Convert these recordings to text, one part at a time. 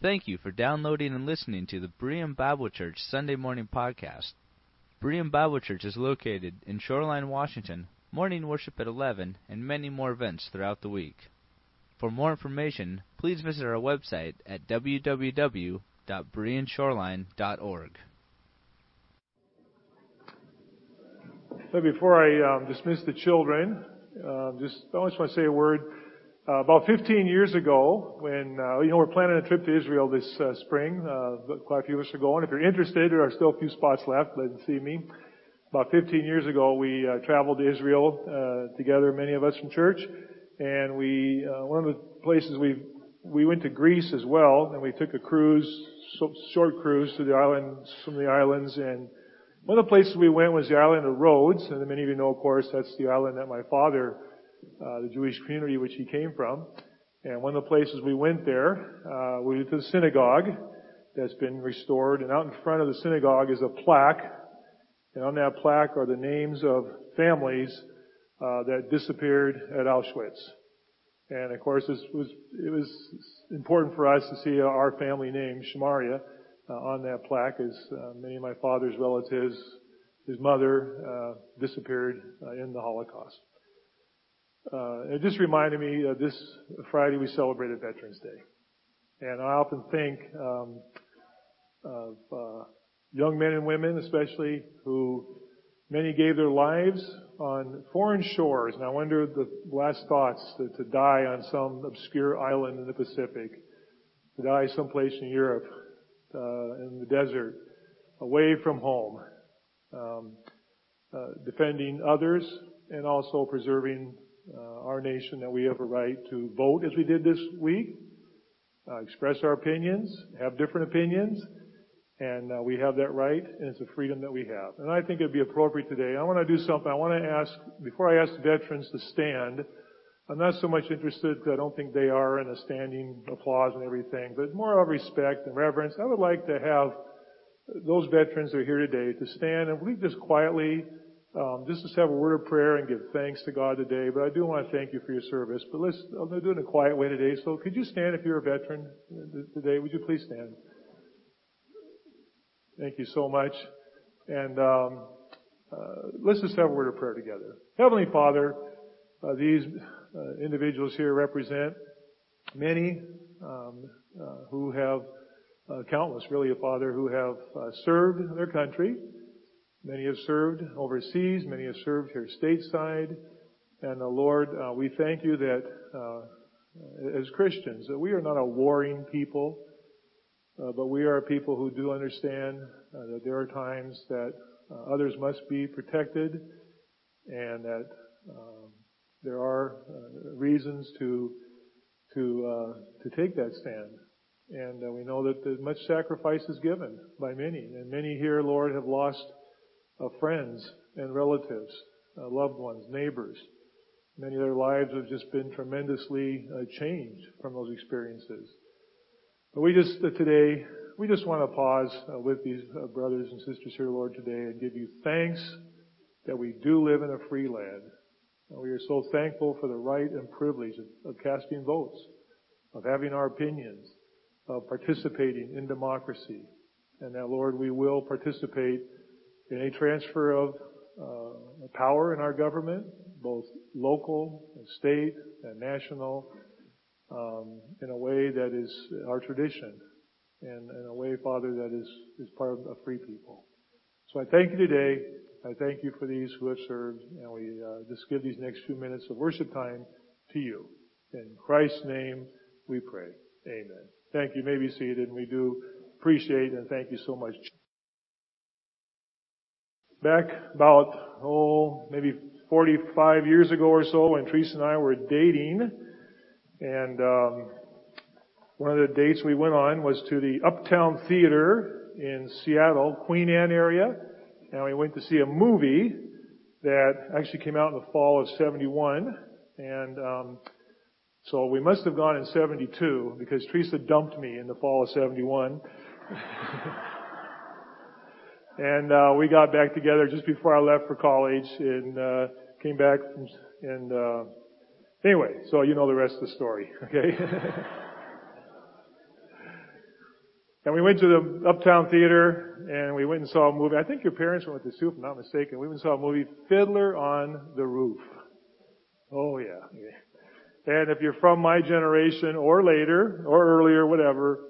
Thank you for downloading and listening to the Berean Bible Church Sunday Morning Podcast. Berean Bible Church is located in Shoreline, Washington, morning worship at 11, and many more events throughout the week. For more information, please visit our website at www.bereanshoreline.org. So before I um, dismiss the children, uh, just I just want to say a word uh, about 15 years ago, when uh, you know we're planning a trip to Israel this uh, spring, uh, quite a few of us are going. If you're interested, there are still a few spots left. Let see me. About 15 years ago, we uh, traveled to Israel uh, together, many of us from church, and we one of the places we we went to Greece as well, and we took a cruise, short cruise to the islands, some of the islands, and one of the places we went was the island of Rhodes, and many of you know, of course, that's the island that my father uh, the Jewish community which he came from. And one of the places we went there, uh, we went to the synagogue that's been restored, and out in front of the synagogue is a plaque, and on that plaque are the names of families uh, that disappeared at Auschwitz. And of course, this was it was important for us to see our family name, Shamaria, uh, on that plaque, as uh, many of my father's relatives, his mother, uh, disappeared in the Holocaust. Uh, it just reminded me uh, this Friday we celebrated Veterans Day. And I often think um, of uh, young men and women, especially, who many gave their lives on foreign shores. And I wonder the last thoughts to, to die on some obscure island in the Pacific, to die someplace in Europe, uh, in the desert, away from home, um, uh, defending others and also preserving our nation that we have a right to vote as we did this week, uh, express our opinions, have different opinions, and uh, we have that right, and it's a freedom that we have. And I think it'd be appropriate today. I want to do something. I want to ask, before I ask veterans to stand, I'm not so much interested, I don't think they are in a standing applause and everything, but more of respect and reverence. I would like to have those veterans that are here today to stand and we just quietly just to have a word of prayer and give thanks to God today. But I do want to thank you for your service. But let's, I'm do it in a quiet way today. So could you stand if you're a veteran today? Would you please stand? Thank you so much. And um, uh, let's just have a word of prayer together. Heavenly Father, uh, these uh, individuals here represent many um, uh, who have uh, countless, really, a Father, who have uh, served their country Many have served overseas. Many have served here stateside. And uh, Lord, uh, we thank you that uh, as Christians, that we are not a warring people, uh, but we are a people who do understand uh, that there are times that uh, others must be protected, and that um, there are reasons to to to take that stand. And we know that much sacrifice is given by many, and many here, Lord, have lost of friends and relatives, uh, loved ones, neighbors. Many of their lives have just been tremendously uh, changed from those experiences. But we just uh, today, we just want to pause uh, with these uh, brothers and sisters here, Lord, today and give you thanks that we do live in a free land. And we are so thankful for the right and privilege of, of casting votes, of having our opinions, of participating in democracy. And that, Lord, we will participate in a transfer of uh, power in our government, both local, and state, and national, um, in a way that is our tradition, and in a way, Father, that is is part of a free people. So I thank you today. I thank you for these who have served, and we uh, just give these next few minutes of worship time to you. In Christ's name, we pray. Amen. Thank you. you may be seated, and we do appreciate and thank you so much back about, oh, maybe 45 years ago or so when Teresa and I were dating. And um, one of the dates we went on was to the Uptown Theater in Seattle, Queen Anne area. And we went to see a movie that actually came out in the fall of 71. And um, so we must have gone in 72 because Teresa dumped me in the fall of 71. And uh, we got back together just before I left for college and uh, came back from, and uh, anyway, so you know the rest of the story, okay? And we went to the Uptown Theater and we went and saw a movie. I think your parents went with us too, if I'm not mistaken. We went and saw a movie, Fiddler on the Roof. Oh yeah. And if you're from my generation or later or earlier, whatever,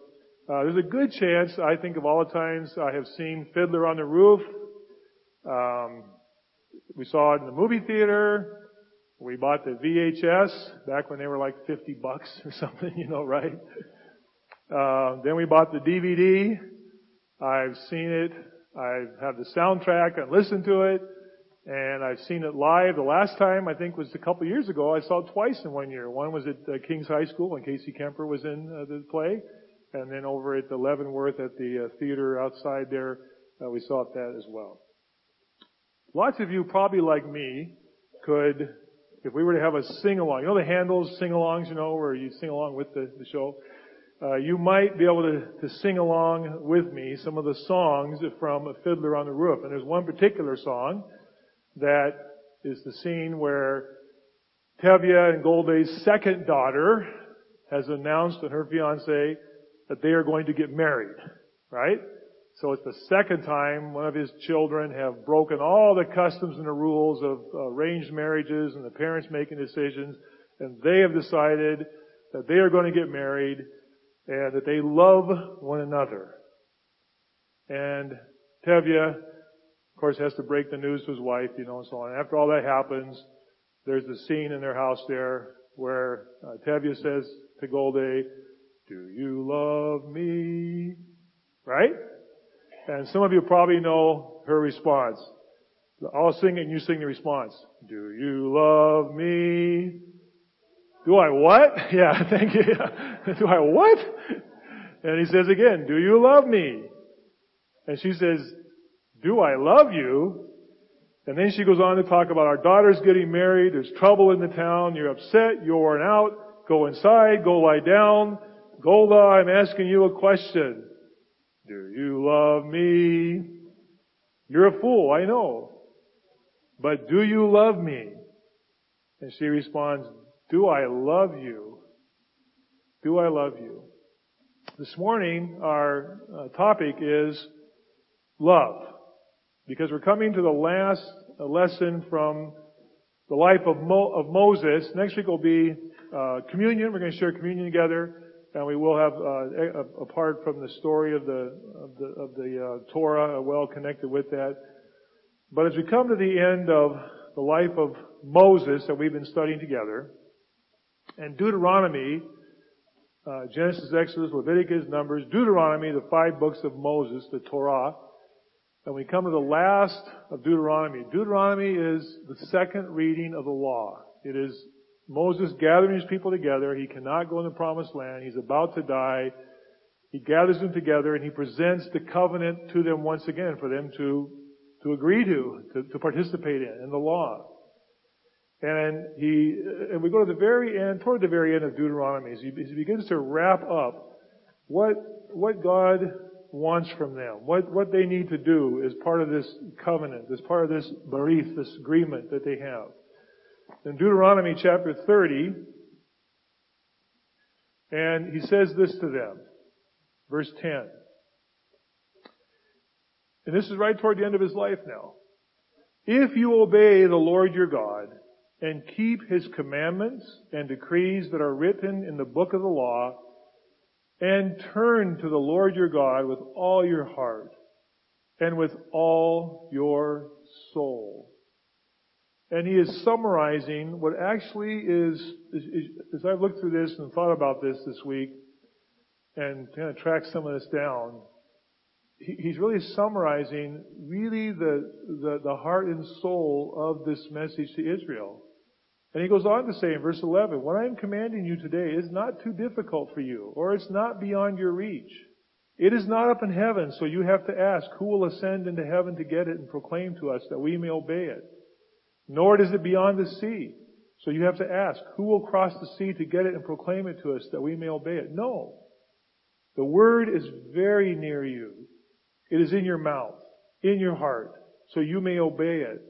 uh, there's a good chance, I think of all the times I have seen Fiddler on the Roof. Um, we saw it in the movie theater. We bought the VHS back when they were like 50 bucks or something, you know, right? Uh, then we bought the DVD. I've seen it. I have the soundtrack and listened to it. And I've seen it live. The last time I think was a couple years ago. I saw it twice in one year. One was at uh, King's High School when Kasey Kemper was in uh, the play, and then over at the Leavenworth at the uh, theater outside there, uh, we saw that as well. Lots of you probably like me could, if we were to have a sing along, you know the Handel's sing alongs, you know, where you sing along with the, the show. Uh, you might be able to, to sing along with me some of the songs from A Fiddler on the Roof. And there's one particular song that is the scene where Tevye and Golde's second daughter has announced to her fiance that they are going to get married, right? So it's the second time one of his children have broken all the customs and the rules of arranged marriages and the parents making decisions, and they have decided that they are going to get married and that they love one another. And Tevye of course, has to break the news to his wife, you know, and so on. After all that happens, there's the scene in their house there where uh, Tevye says to Golde, "Do you love me?" Right? And some of you probably know her response. I'll sing it and you sing the response. Do you love me? Do I what? Yeah, thank you. Do I what? And he says again, do you love me? And she says, do I love you? And then she goes on to talk about our daughter's getting married, there's trouble in the town, you're upset, you're worn out, go inside, go lie down. Golde, I'm asking you a question. Do you love me? You're a fool, I know. But do you love me? And she responds, do I love you? Do I love you? This morning, our uh, topic is love because we're coming to the last lesson from the life of, Mo- of Moses. Next week will be uh, communion. We're going to share communion together, and we will have uh, apart from the story of the of the, of the uh, Torah, well connected with that. But as we come to the end of the life of Moses that we've been studying together, and Deuteronomy, uh, Genesis, Exodus, Leviticus, Numbers, Deuteronomy, the five books of Moses, the Torah. And we come to the last of Deuteronomy. Deuteronomy is the second reading of the law. It is Moses gathering his people together. He cannot go in the promised land. He's about to die. He gathers them together and he presents the covenant to them once again for them to, to agree to, to, to participate in, in the law. And he, and we go to the very end, toward the very end of Deuteronomy, as he, as he begins to wrap up what, what God wants from them, what, what they need to do as part of this covenant, as part of this berith, this agreement that they have. In Deuteronomy chapter 30, and he says this to them, verse 10. And this is right toward the end of his life now. If you obey the Lord your God and keep his commandments and decrees that are written in the book of the law, and turn to the Lord your God with all your heart and with all your soul. And he is summarizing what actually is, as I've looked through this and thought about this this week and kind of tracked some of this down, he's really summarizing really the, the, the heart and soul of this message to Israel. And he goes on to say in verse 11, what I am commanding you today is not too difficult for you, or it's not beyond your reach. It is not up in heaven, so you have to ask, who will ascend into heaven to get it and proclaim to us that we may obey it? Nor is it beyond the sea. So you have to ask, who will cross the sea to get it and proclaim it to us that we may obey it? No. The word is very near you. It is in your mouth, in your heart, so you may obey it.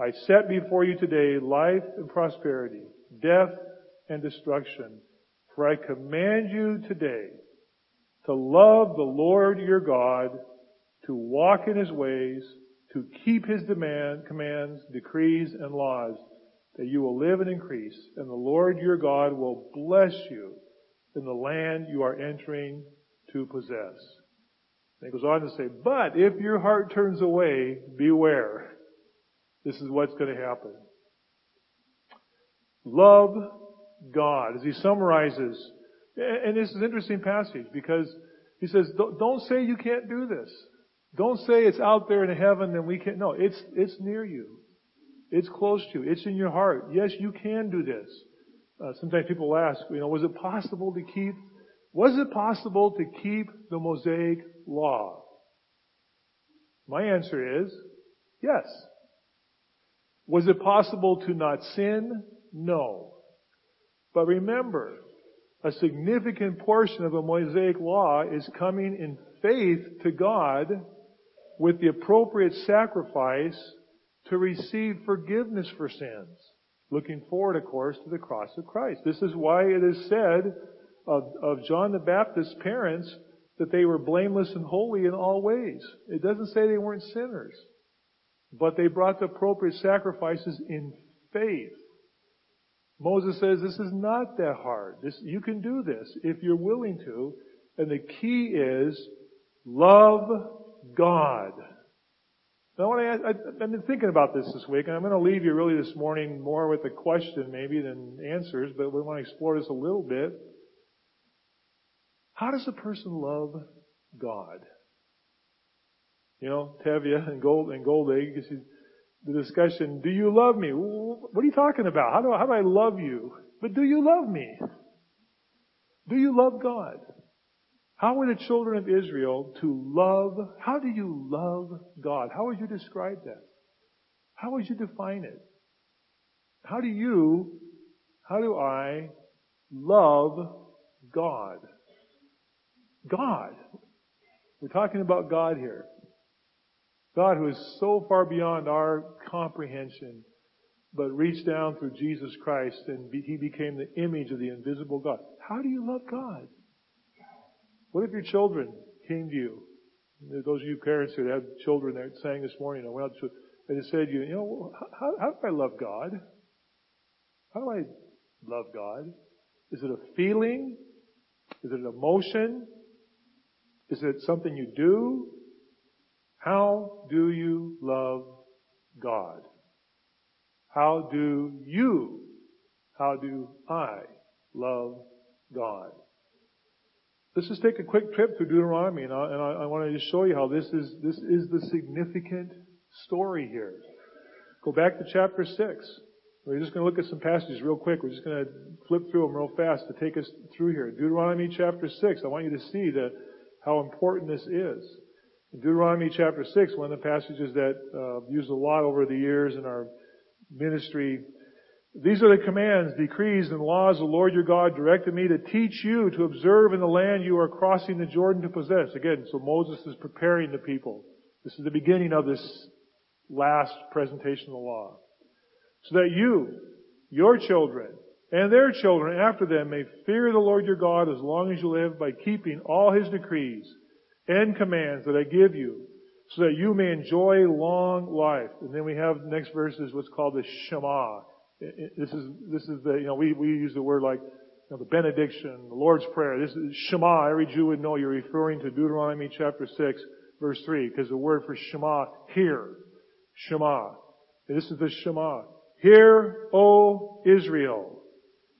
I set before you today life and prosperity, death and destruction. For I command you today to love the Lord your God, to walk in his ways, to keep his demand, commands, decrees, and laws, that you will live and increase, and the Lord your God will bless you in the land you are entering to possess. And he goes on to say, but if your heart turns away, beware. This is what's going to happen. Love God. As he summarizes, and this is an interesting passage because he says, don't say you can't do this. Don't say it's out there in heaven and we can't. No, it's, it's near you. It's close to you. It's in your heart. Yes, you can do this. Uh, sometimes people ask, you know, was it possible to keep, was it possible to keep the Mosaic law? My answer is, yes. Was it possible to not sin? No. But remember, a significant portion of the Mosaic law is coming in faith to God with the appropriate sacrifice to receive forgiveness for sins. Looking forward, of course, to the cross of Christ. This is why it is said of, of John the Baptist's parents that they were blameless and holy in all ways. It doesn't say they weren't sinners, but they brought the appropriate sacrifices in faith. Moses says this is not that hard. This, you can do this if you're willing to. And the key is love God. Now, I want to I, I've been thinking about this this week, and I'm going to leave you really this morning more with a question maybe than answers, but we want to explore this a little bit. How does a person love God? You know, Tevye and Gold and Golde, the discussion, do you love me? What are you talking about? How do, I, how do I love you? But do you love me? Do you love God? How were the children of Israel to love? How do you love God? How would you describe that? How would you define it? How do you, how do I love God? God. We're talking about God here. God who is so far beyond our comprehension, but reached down through Jesus Christ and he became the image of the invisible God. How do you love God? What if your children came to you? Those of you parents who have children that sang this morning, I went out to, and said, to you, you know, how, how do I love God? How do I love God? Is it a feeling? Is it an emotion? Is it something you do? How do you love God? How do you, how do I love God? Let's just take a quick trip through Deuteronomy, and I, and I, I want to just show you how this is this is the significant story here. Go back to chapter six. We're just going to look at some passages real quick. We're just going to flip through them real fast to take us through here. Deuteronomy chapter six. I want you to see that how important this is. In Deuteronomy chapter six, one of the passages that uh, I've used a lot over the years in our ministry these are the commands, decrees, and laws the Lord your God directed me to teach you to observe in the land you are crossing the Jordan to possess. Again, so Moses is preparing the people. This is the beginning of this last presentation of the law. So that you, your children, and their children after them may fear the Lord your God as long as you live by keeping all his decrees and commands that I give you so that you may enjoy long life. And then we have the next verse is what's called the Shema. This is, this is the, you know, we, we use the word like, you know, the benediction, the Lord's Prayer. This is Shema. Every Jew would know you're referring to Deuteronomy chapter 6, verse 3, because the word for Shema, hear. Shema. This is the Shema. Hear, O Israel,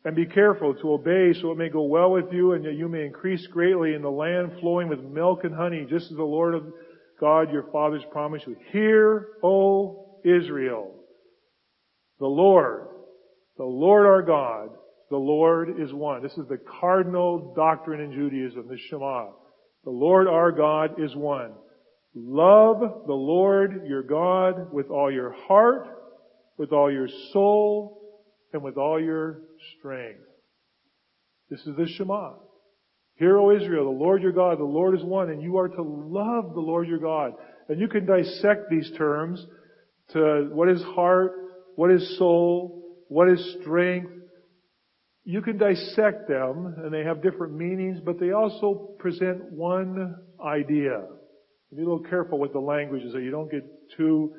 and be careful to obey so it may go well with you and that you may increase greatly in the land flowing with milk and honey, just as the Lord of God your fathers promised you. Hear, O Israel. The Lord, the Lord our God, the Lord is one. This is the cardinal doctrine in Judaism, the Shema. The Lord our God is one. Love the Lord your God with all your heart, with all your soul, and with all your strength. This is the Shema. Hear, O Israel, the Lord your God, the Lord is one, and you are to love the Lord your God. And you can dissect these terms to what is heart, what is soul? What is strength? you can dissect them and they have different meanings, but they also present one idea. Be a little careful with the language so you don't get too,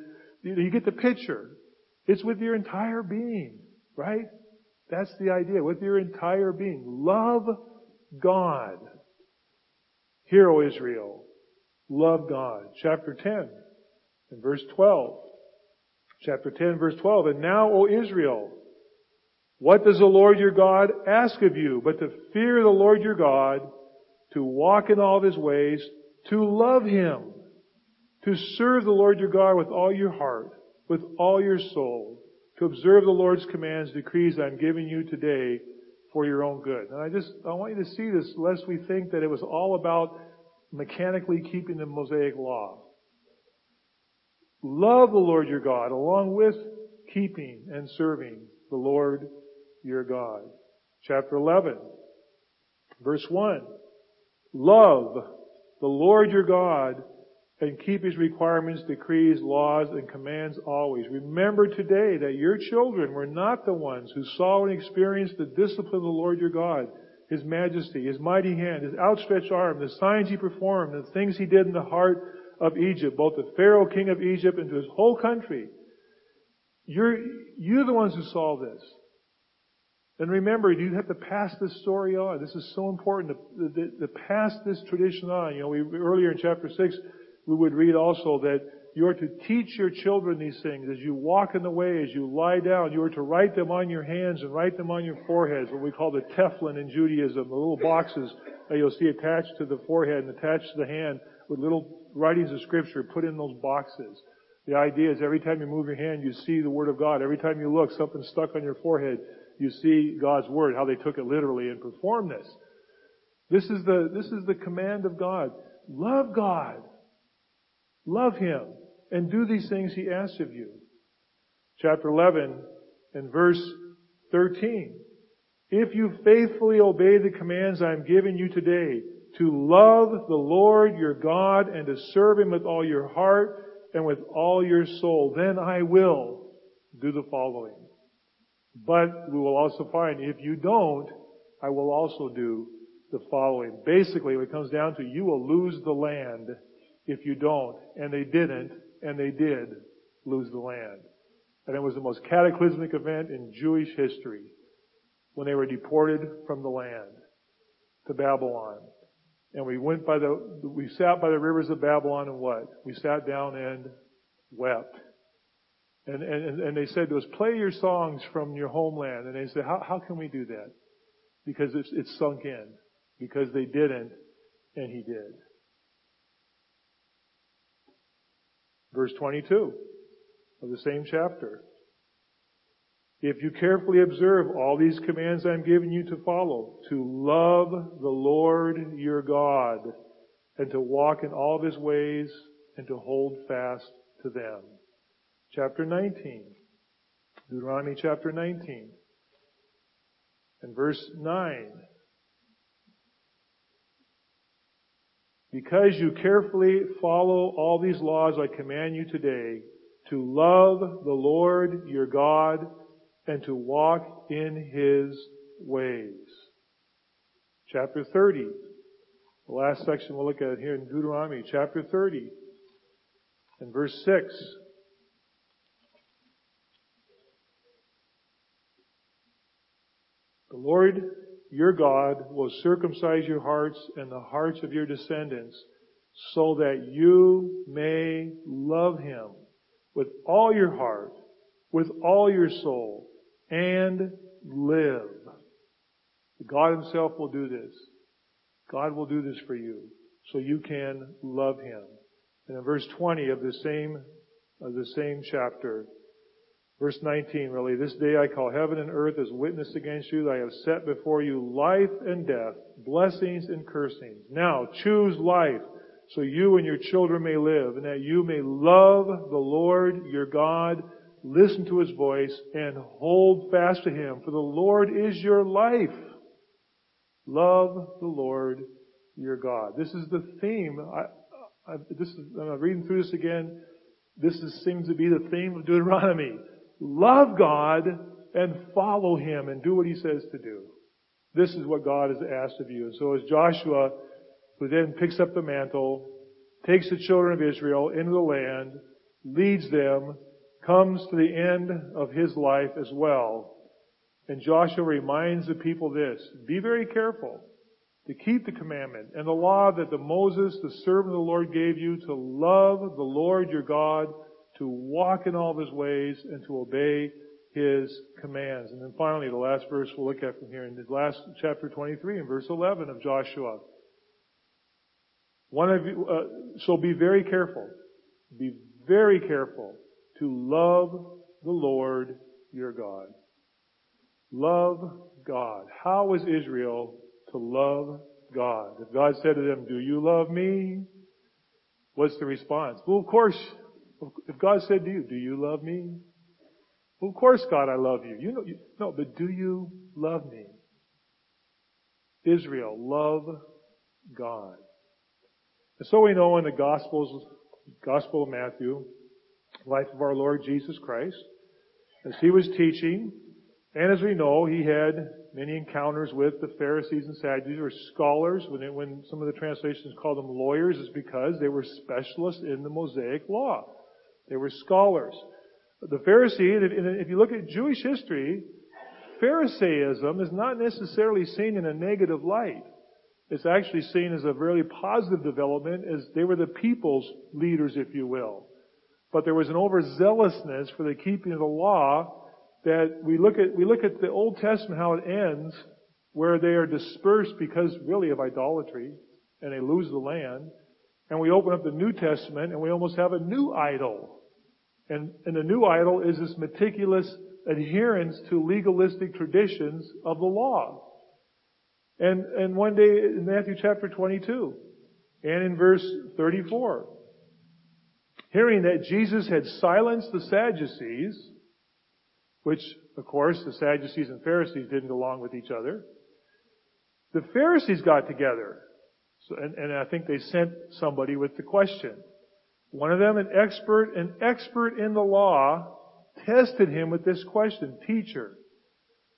you get the picture. It's with your entire being, right? That's the idea. With your entire being. Love God. Hear, O Israel. Love God. Chapter 10 and verse 12. Chapter 10 verse 12. And now, O Israel, what does the Lord your God ask of you but to fear the Lord your God, to walk in all of his ways, to love him, to serve the Lord your God with all your heart, with all your soul, to observe the Lord's commands, decrees I'm giving you today for your own good. And I just, I want you to see this lest we think that it was all about mechanically keeping the Mosaic law. Love the Lord your God along with keeping and serving the Lord your God. Chapter 11, verse 1. Love the Lord your God and keep His requirements, decrees, laws, and commands always. Remember today that your children were not the ones who saw and experienced the discipline of the Lord your God, His majesty, His mighty hand, His outstretched arm, the signs He performed, the things He did in the heart of Egypt, both the Pharaoh king of Egypt and to his whole country. You're, you're the ones who saw this. And remember, you have to pass this story on. This is so important to, to, to pass this tradition on. You know, we, earlier in chapter 6, we would read also that you are to teach your children these things as you walk in the way, as you lie down. You are to write them on your hands and write them on your foreheads, what we call the tefillin in Judaism, the little boxes that you'll see attached to the forehead and attached to the hand with little writings of scripture put in those boxes. The idea is every time you move your hand, you see the Word of God. Every time you look, something stuck on your forehead, you see God's Word, how they took it literally and performed this. This is the, this is the command of God. Love God. Love Him. And do these things He asks of you. Chapter 11 and verse 13. If you faithfully obey the commands I'm giving you today, to love the Lord your God and to serve Him with all your heart and with all your soul, then I will do the following. But we will also find if you don't, I will also do the following. Basically, it comes down to, you will lose the land if you don't. And they didn't, and they did lose the land. And it was the most cataclysmic event in Jewish history when they were deported from the land to Babylon. And we went by the, we sat by the rivers of Babylon and what? We sat down and wept. And, and, and they said to us, play your songs from your homeland. And they said, how, how can we do that? Because it's, it's sunk in. Because they didn't, and he did. Verse 22 of the same chapter. If you carefully observe all these commands I'm giving you to follow, to love the Lord your God, and to walk in all of his ways, and to hold fast to them. Chapter 19. Deuteronomy chapter 19. And verse 9. Because you carefully follow all these laws I command you today, to love the Lord your God, and to walk in His ways. Chapter 30. The last section we'll look at here in Deuteronomy, chapter 30 and verse 6. Lord your God will circumcise your hearts and the hearts of your descendants so that you may love Him with all your heart, with all your soul, and live. God himself will do this. God will do this for you so you can love him. And in verse 20 of the same, of the same chapter, verse 19 really, this day I call heaven and earth as witness against you that I have set before you life and death, blessings and cursings. Now choose life so you and your children may live and that you may love the Lord your God listen to his voice, and hold fast to him, for the Lord is your life. Love the Lord your God. This is the theme. I, I, this is, I'm reading through this again. This is, seems to be the theme of Deuteronomy. Love God and follow him and do what he says to do. This is what God has asked of you. And so as Joshua, who then picks up the mantle, takes the children of Israel into the land, leads them, comes to the end of his life as well. And Joshua reminds the people this, be very careful to keep the commandment and the law that the Moses, the servant of the Lord gave you to love the Lord your God, to walk in all of his ways and to obey his commands. And then finally, the last verse we'll look at from here in the last chapter 23 and verse 11 of Joshua. One of you, uh, so be very careful. Be very careful to love the Lord your God. Love God. How was Israel to love God? If God said to them, do you love me? What's the response? Well, of course, if God said to you, do you love me? Well, of course, God, I love you. You know, you, no, but do you love me? Israel, love God. And so we know in the Gospels, Gospel of Matthew, life of our Lord Jesus Christ, as he was teaching, and as we know, he had many encounters with the Pharisees and Sadducees, or scholars. When, it, when some of the translations call them lawyers, is because they were specialists in the Mosaic law. They were scholars. The Pharisee, if you look at Jewish history, Pharisaism is not necessarily seen in a negative light. It's actually seen as a very positive development as they were the people's leaders, if you will. But there was an overzealousness for the keeping of the law that we look at, we look at the Old Testament, how it ends, where they are dispersed because really of idolatry, and they lose the land. And we open up the New Testament and we almost have a new idol and, and the new idol is this meticulous adherence to legalistic traditions of the law. And, and one day in Matthew chapter 22 and in verse 34, hearing that Jesus had silenced the Sadducees, which of course the Sadducees and Pharisees didn't go along with each other, the Pharisees got together. So, and, and I think they sent somebody with the question. One of them, an expert, an expert in the law, tested him with this question, teacher,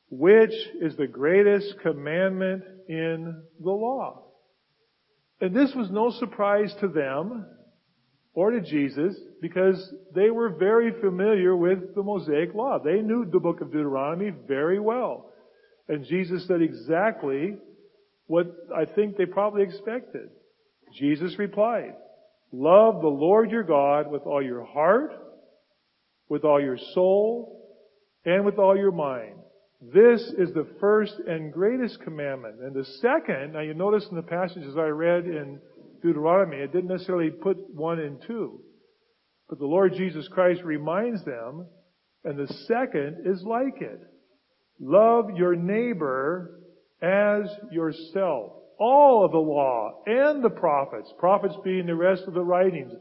which is the greatest commandment in the law? And this was no surprise to them or to Jesus because they were very familiar with the Mosaic law. They knew the book of Deuteronomy very well. And Jesus said exactly what I think they probably expected. Jesus replied, Love the Lord your God with all your heart, with all your soul, and with all your mind. This is the first and greatest commandment. And the second, now you notice in the passages I read in Deuteronomy, it didn't necessarily put one and two. But the Lord Jesus Christ reminds them, and the second is like it. Love your neighbor as yourself all of the law and the prophets, prophets being the rest of the writings,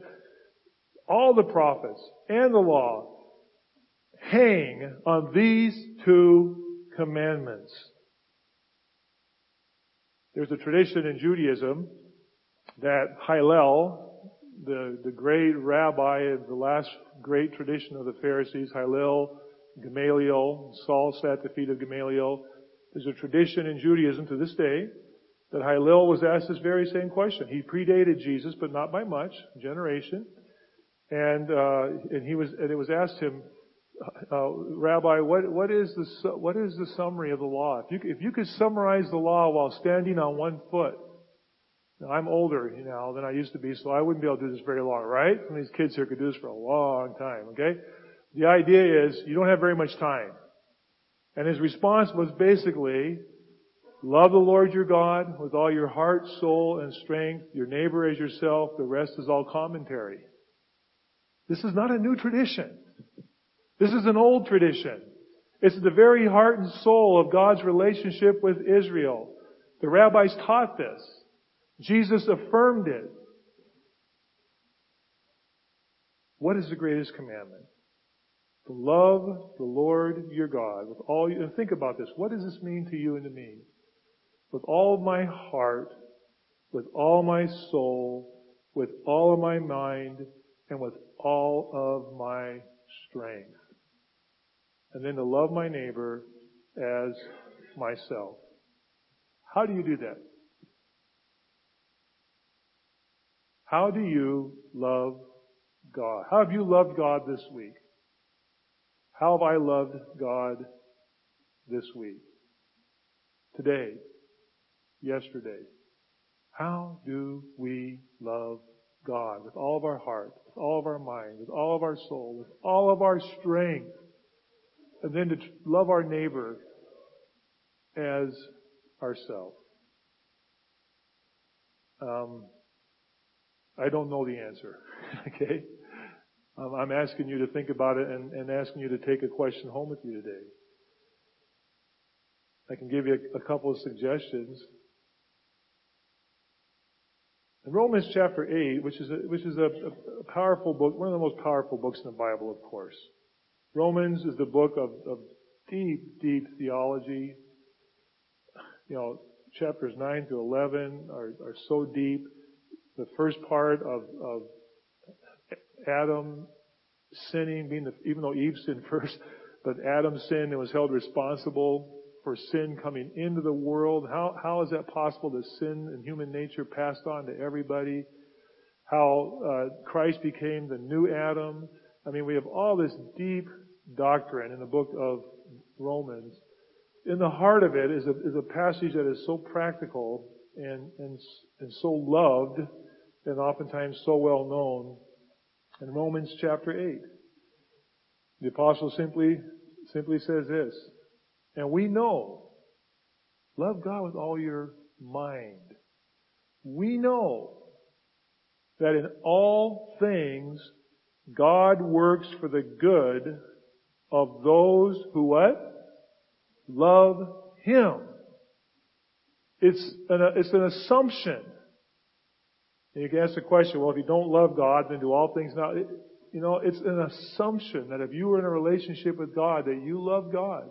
all the prophets and the law hang on these two commandments. There's a tradition in Judaism that Hillel, the, the great rabbi of the last great tradition of the Pharisees, Hillel, Gamaliel, Saul sat at the feet of Gamaliel. There's a tradition in Judaism to this day that Hillel was asked this very same question. He predated Jesus, but not by much, generation. And, uh, and he was, and it was asked him, uh, Rabbi, what, what is the, what is the summary of the law? If you, if you could summarize the law while standing on one foot, now I'm older, you know, than I used to be, so I wouldn't be able to do this very long, right? Some of these kids here could do this for a long time, okay? The idea is you don't have very much time. And his response was basically, Love the Lord your God with all your heart, soul, and strength, your neighbor as yourself. The rest is all commentary. This is not a new tradition. This is an old tradition. It's the very heart and soul of God's relationship with Israel. The rabbis taught this. Jesus affirmed it. What is the greatest commandment? To love the Lord your God with all you, and think about this. What does this mean to you and to me? With all my heart, with all my soul, with all of my mind, and with all of my strength. and then to love my neighbor as myself. How do you do that? How do you love God? How have you loved God this week? How have I loved God this week? Today? Yesterday? How do we love God with all of our heart, with all of our mind, with all of our soul, with all of our strength? And then to love our neighbor as ourselves. Um, I don't know the answer. okay? Um, I'm asking you to think about it and, and, asking you to take a question home with you today. I can give you a, a couple of suggestions. In Romans chapter 8, which is, a, which is a, a, powerful book, one of the most powerful books in the Bible, of course. Romans is the book of, of deep, deep theology. You know, chapters 9 to 11 are, are so deep. The first part of, of Adam sinning, being the, even though Eve sinned first, but Adam sinned and was held responsible for sin coming into the world. How, how is that possible that sin and human nature passed on to everybody? How uh, Christ became the new Adam. I mean, we have all this deep doctrine in the book of Romans. In the heart of it is a, is a passage that is so practical and, and, and so loved and oftentimes so well known in Romans chapter 8. The apostle simply, simply says this, and we know, love God with all your mind. We know that in all things God works for the good of those who what? Love Him. It's an, it's an assumption. And you can ask the question, well, if you don't love God, then do all things not? You know, it's an assumption that if you are in a relationship with God, that you love God.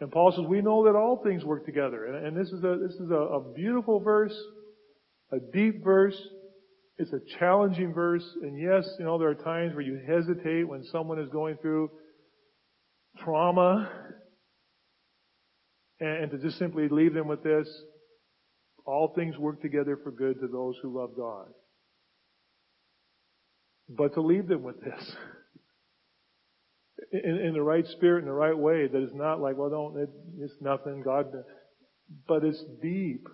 And Paul says, we know that all things work together. And, and this is a, this is a, a beautiful verse, a deep verse. It's a challenging verse. And yes, you know, there are times where you hesitate when someone is going through trauma. And, and to just simply leave them with this, all things work together for good to those who love God. But to leave them with this. In, in the right spirit, in the right way, that is not like, well, don't, it, it's nothing, God, but it's deep.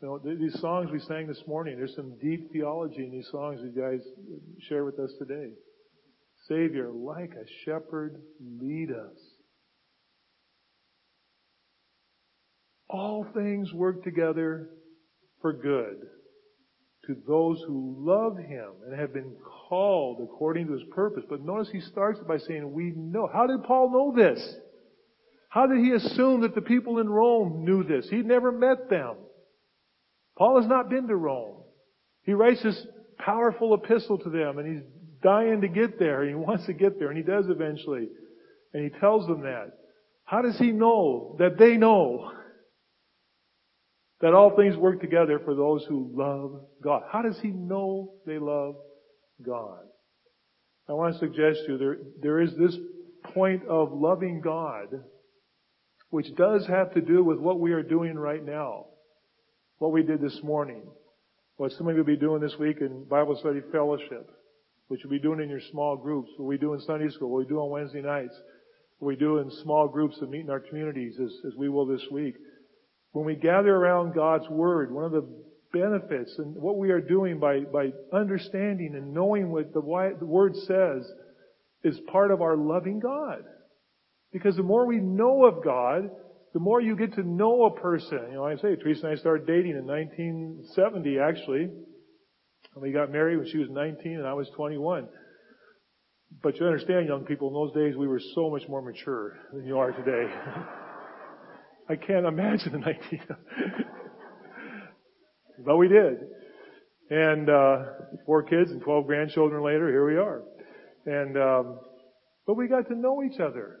You know, these songs we sang this morning, there's some deep theology in these songs you guys share with us today. Savior, like a shepherd, lead us. All things work together for good to those who love Him and have been called according to His purpose. But notice he starts by saying, we know. How did Paul know this? How did he assume that the people in Rome knew this? He'd never met them. Paul has not been to Rome. He writes this powerful epistle to them and he's dying to get there he wants to get there and he does eventually. And he tells them that. How does he know that they know? That all things work together for those who love God. How does he know they love God? I want to suggest to you there, there is this point of loving God which does have to do with what we are doing right now. What we did this morning. What some of you will be doing this week in Bible study fellowship. What you'll be doing in your small groups. What we do in Sunday school. What we do on Wednesday nights. What we do in small groups that meet in our communities as, as we will this week. When we gather around God's Word, one of the benefits and what we are doing by, by understanding and knowing what the, Word says is part of our loving God. Because the more we know of God, the more you get to know a person. You know, I say, Teresa and I started dating in 1970 actually. And we got married when she was 19 and I was 21. But you understand, young people, in those days we were so much more mature than you are today. I can't imagine an idea. but we did. And uh, four kids and 12 grandchildren later, here we are. And um, but we got to know each other.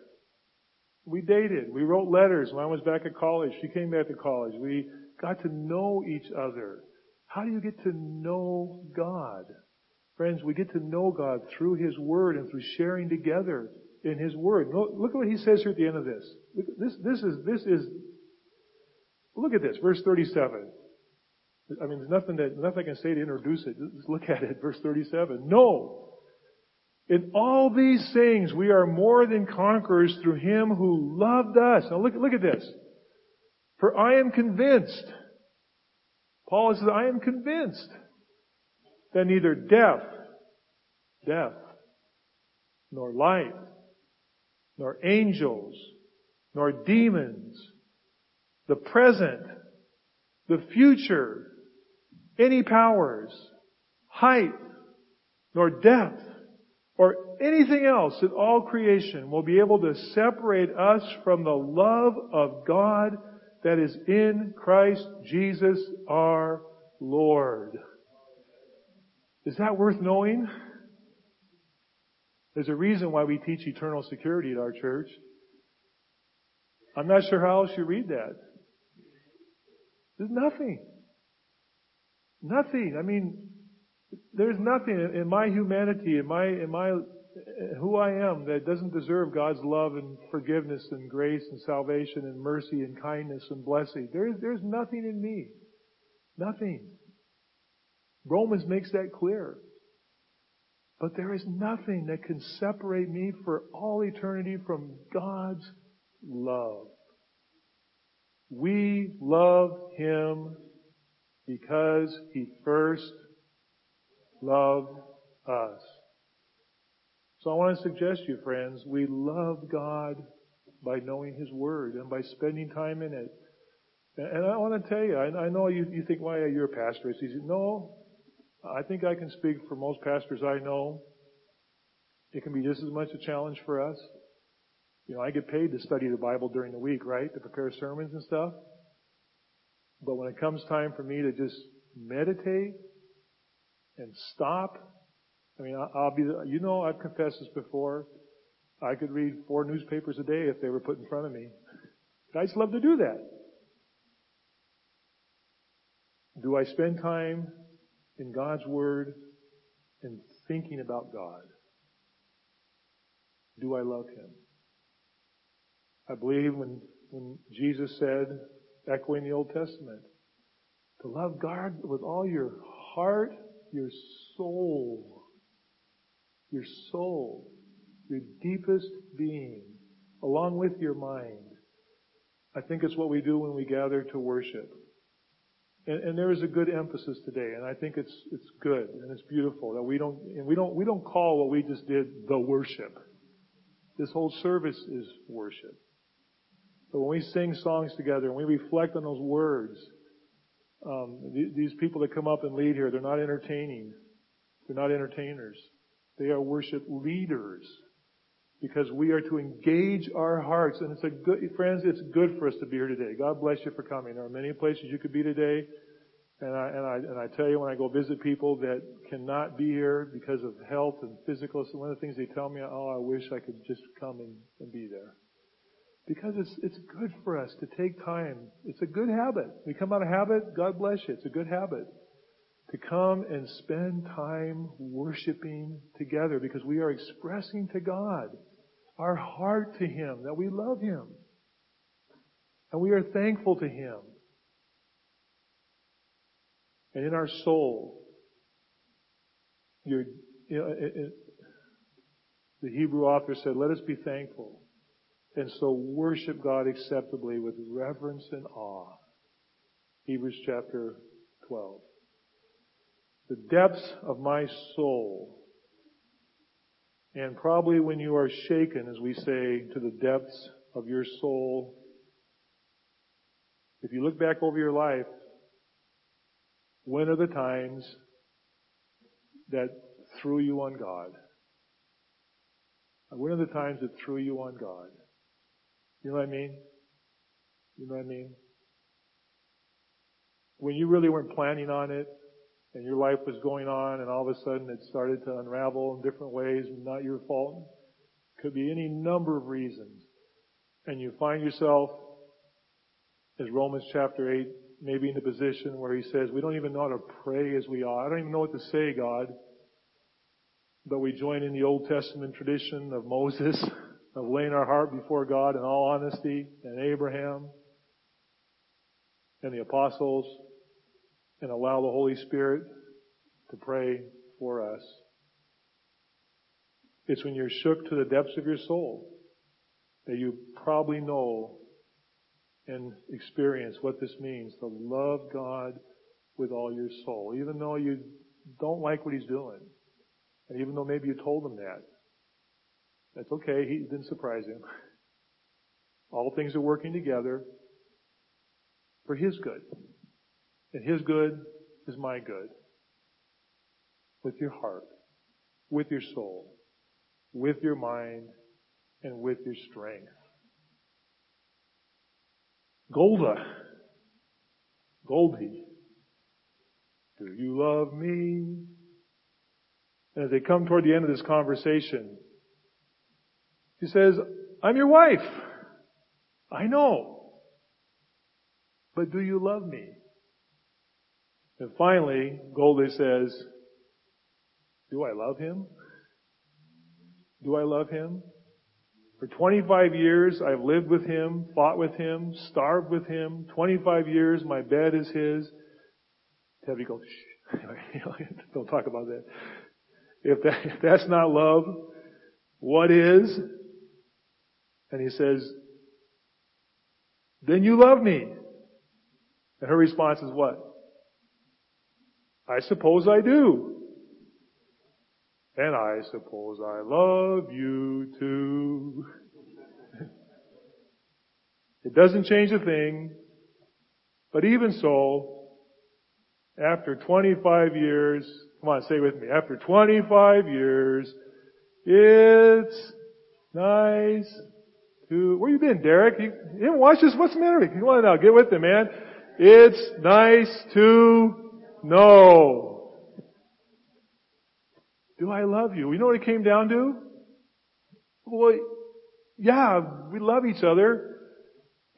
We dated. We wrote letters. When I was back at college, she came back to college. We got to know each other. How do you get to know God? Friends, we get to know God through His Word and through sharing together in His Word. Look at what He says here at the end of this. This, this is, this is, look at this, verse 37. I mean, there's nothing that, nothing I can say to introduce it. Just look at it, verse 37. No! In all these things we are more than conquerors through Him who loved us. Now look, look at this. For I am convinced, Paul says, I am convinced that neither death, death, nor life, nor angels, nor demons, the present, the future, any powers, height, nor depth, or anything else in all creation will be able to separate us from the love of God that is in Christ Jesus our Lord. Is that worth knowing? There's a reason why we teach eternal security at our church. I'm not sure how else you read that. There's nothing. Nothing. I mean, there's nothing in my humanity, in my, in my, uh, who I am that doesn't deserve God's love and forgiveness and grace and salvation and mercy and kindness and blessing. There's, there's nothing in me. Nothing. Romans makes that clear. But there is nothing that can separate me for all eternity from God's love. We love Him because He first loved us. So I want to suggest to you, friends, we love God by knowing His Word and by spending time in it. And I want to tell you, I, know you, think, why, are you're a pastor. It's easy. No, I think I can speak for most pastors I know. It can be just as much a challenge for us. You know, I get paid to study the Bible during the week, right? To prepare sermons and stuff. But when it comes time for me to just meditate and stop, I mean, I'll be, you know, I've confessed this before. I could read four newspapers a day if they were put in front of me. I just love to do that. Do I spend time in God's Word and thinking about God? Do I love Him? I believe when, when Jesus said, echoing the Old Testament, to love God with all your heart, your soul, your soul, your deepest being, along with your mind. I think it's what we do when we gather to worship. And, there is a good emphasis today, and I think it's it's good and it's beautiful that we don't and we don't we don't call what we just did the worship. This whole service is worship. But when we sing songs together and we reflect on those words, um, th- these people that come up and lead here, they're not entertaining. They're not entertainers. They are worship leaders because we are to engage our hearts. And it's a good, friends, it's good for us to be here today. God bless you for coming. There are many places you could be today. And I, and I, and I tell you when I go visit people that cannot be here because of health and physical, so one of the things they tell me, oh, I wish I could just come and, and be there. Because it's, it's good for us to take time. It's a good habit. We come out of habit, God bless you. It's a good habit to come and spend time worshiping together because we are expressing to God our heart to Him, that we love Him. And we are thankful to Him. And in our soul, you know, it, it, the Hebrew author said, let us be thankful. And so worship God acceptably with reverence and awe. Hebrews chapter 12 the depths of my soul. And probably when you are shaken, as we say, to the depths of your soul, if you look back over your life, when are the times that threw you on God? When are the times that threw you on God? You know what I mean? You know what I mean? When you really weren't planning on it, and your life was going on and all of a sudden it started to unravel in different ways, not your fault. Could be any number of reasons. And you find yourself, as Romans chapter 8, maybe in a position where he says, we don't even know how to pray as we ought. I don't even know what to say, God. But we join in the Old Testament tradition of Moses of laying our heart before God in all honesty, and Abraham, and the apostles, and allow the Holy Spirit to pray for us. It's when you're shook to the depths of your soul that you probably know and experience what this means to love God with all your soul, even though you don't like what He's doing. And even though maybe you told Him that. That's okay. He didn't surprise Him. All things are working together for His good. And His good is my good. With your heart, with your soul, with your mind, and with your strength. Golde. Golde. Do you love me? And as they come toward the end of this conversation, she says, I'm your wife. I know. But do you love me? And finally, Golde says, do I love him? Do I love him? For 25 years, I've lived with him, fought with him, starved with him. 25 years, my bed is his. Tevye goes, shh. Don't talk about that. If, that. if that's not love, what is? And he says, then you love me. And her response is what? I suppose I do. And I suppose I love you too. it doesn't change a thing. But even so, after 25 years, come on, say with me, after 25 years, it's nice to, where you been, Derek? You, you haven't watched this? What's the matter? Come on now, get with it, man. It's nice to know do I love you? You know what it came down to? Well, yeah, we love each other.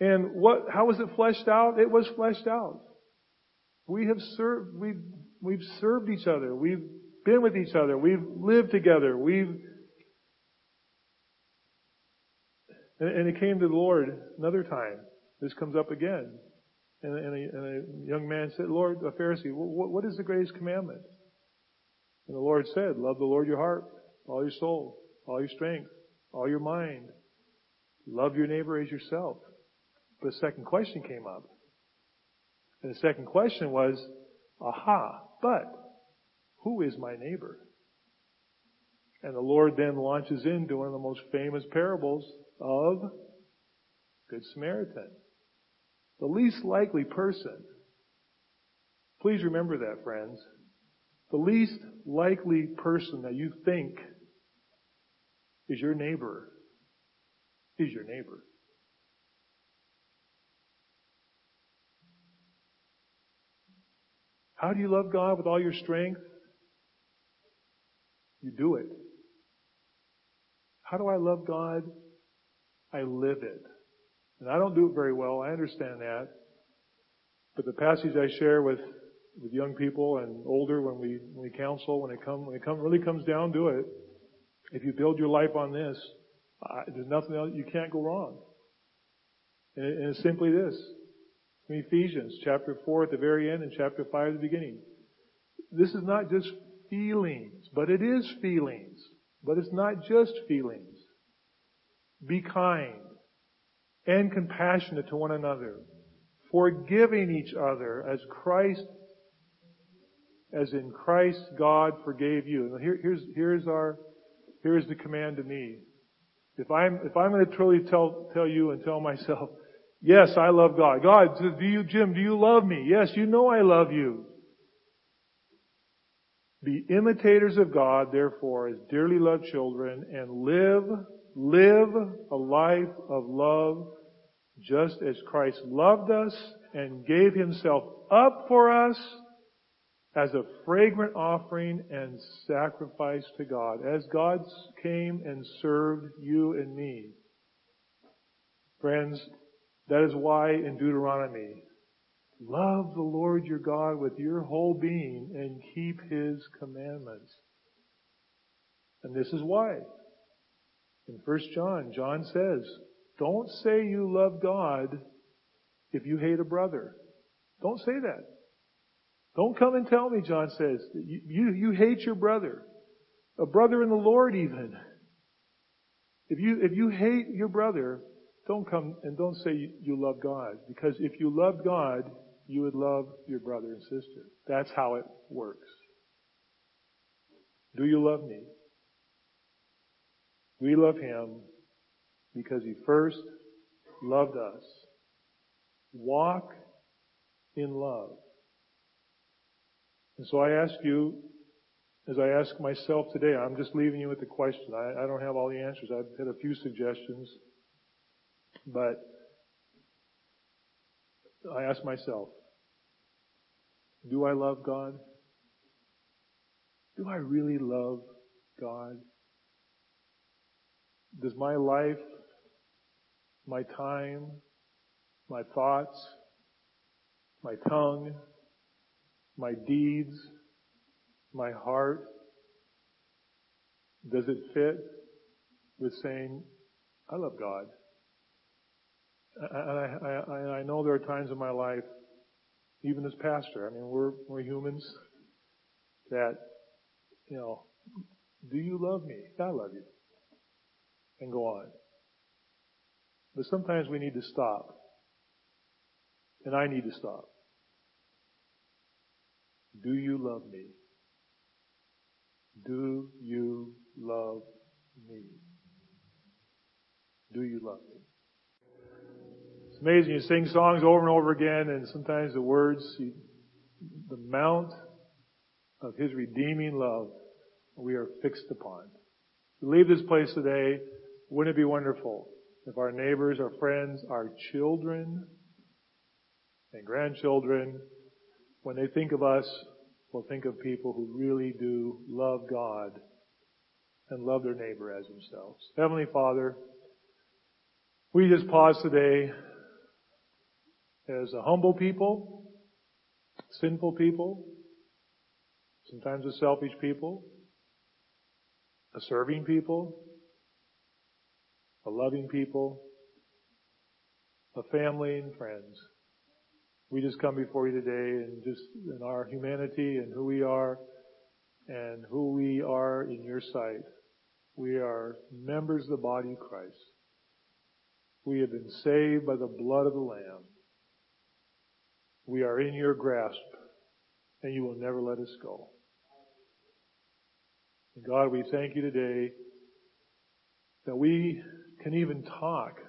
And what, how was it fleshed out? It was fleshed out. We have served, we've, we've served each other. We've been with each other. We've lived together. We've, and, and it came to the Lord another time. This comes up again. And, a, and a young man said, Lord, a Pharisee, what, what is the greatest commandment? And the Lord said, love the Lord your heart, all your soul, all your strength, all your mind. Love your neighbor as yourself. But a second question came up. And the second question was, aha, but who is my neighbor? And the Lord then launches into one of the most famous parables of Good Samaritan. The least likely person. Please remember that, friends. The least likely person that you think is your neighbor is your neighbor. How do you love God with all your strength? You do it. How do I love God? I live it. And I don't do it very well. I understand that. But the passage I share with with young people and older when we when we counsel when it come when it come really comes down to it. If you build your life on this, uh, there's nothing else you can't go wrong. And, it, and it's simply this: Ephesians chapter four at the very end and chapter five at the beginning. This is not just feelings, but it is feelings. But it's not just feelings. Be kind and compassionate to one another, forgiving each other as Christ as in Christ God forgave you. And here, here's, here's our, here's the command to me. If I'm, if I'm going to truly tell, tell you and tell myself, yes, I love God. God, do you, Jim, do you love me? Yes, you know I love you. Be imitators of God, therefore, as dearly loved children, and live, live a life of love just as Christ loved us and gave himself up for us as a fragrant offering and sacrifice to God, as God came and served you and me. Friends, that is why in Deuteronomy, love the Lord your God with your whole being and keep his commandments. And this is why. In 1 John, John says, don't say you love God if you hate a brother. Don't say that. Don't come and tell me, John says, that you, you, you hate your brother. A brother in the Lord even. If you, if you hate your brother, don't come and don't say you, you love God. Because if you loved God, you would love your brother and sister. That's how it works. Do you love me? We love him because he first loved us. Walk in love. And so I ask you, as I ask myself today, I'm just leaving you with the question. I, I don't have all the answers. I've had a few suggestions. But I ask myself, do I love God? Do I really love God? Does my life, my time, my thoughts, my tongue, my deeds, my heart, does it fit with saying, I love God? And I, I, I know there are times in my life, even as pastor, I mean, we're, we're humans, that, you know, do you love me? I love you. And go on. But sometimes we need to stop. And I need to stop. Do you love me? Do you love me? Do you love me? It's amazing. You sing songs over and over again, and sometimes the words, the mount of His redeeming love, we are fixed upon. We leave this place today. Wouldn't it be wonderful if our neighbors, our friends, our children, and grandchildren, when they think of us, will think of people who really do love God and love their neighbor as themselves. Heavenly Father, we just pause today as a humble people, sinful people, sometimes a selfish people, a serving people, a loving people, a family and friends. We just come before you today and just in our humanity and who we are and who we are in your sight. We are members of the body of Christ. We have been saved by the blood of the Lamb. We are in your grasp and you will never let us go. And God, we thank you today that we can even talk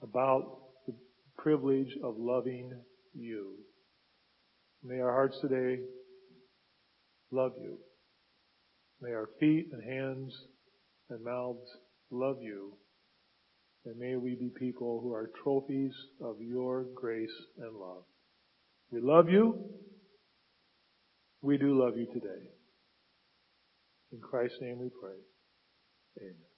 about the privilege of loving you. May our hearts today love you. May our feet and hands and mouths love you. And may we be people who are trophies of your grace and love. We love you. We do love you today. In Christ's name we pray. Amen.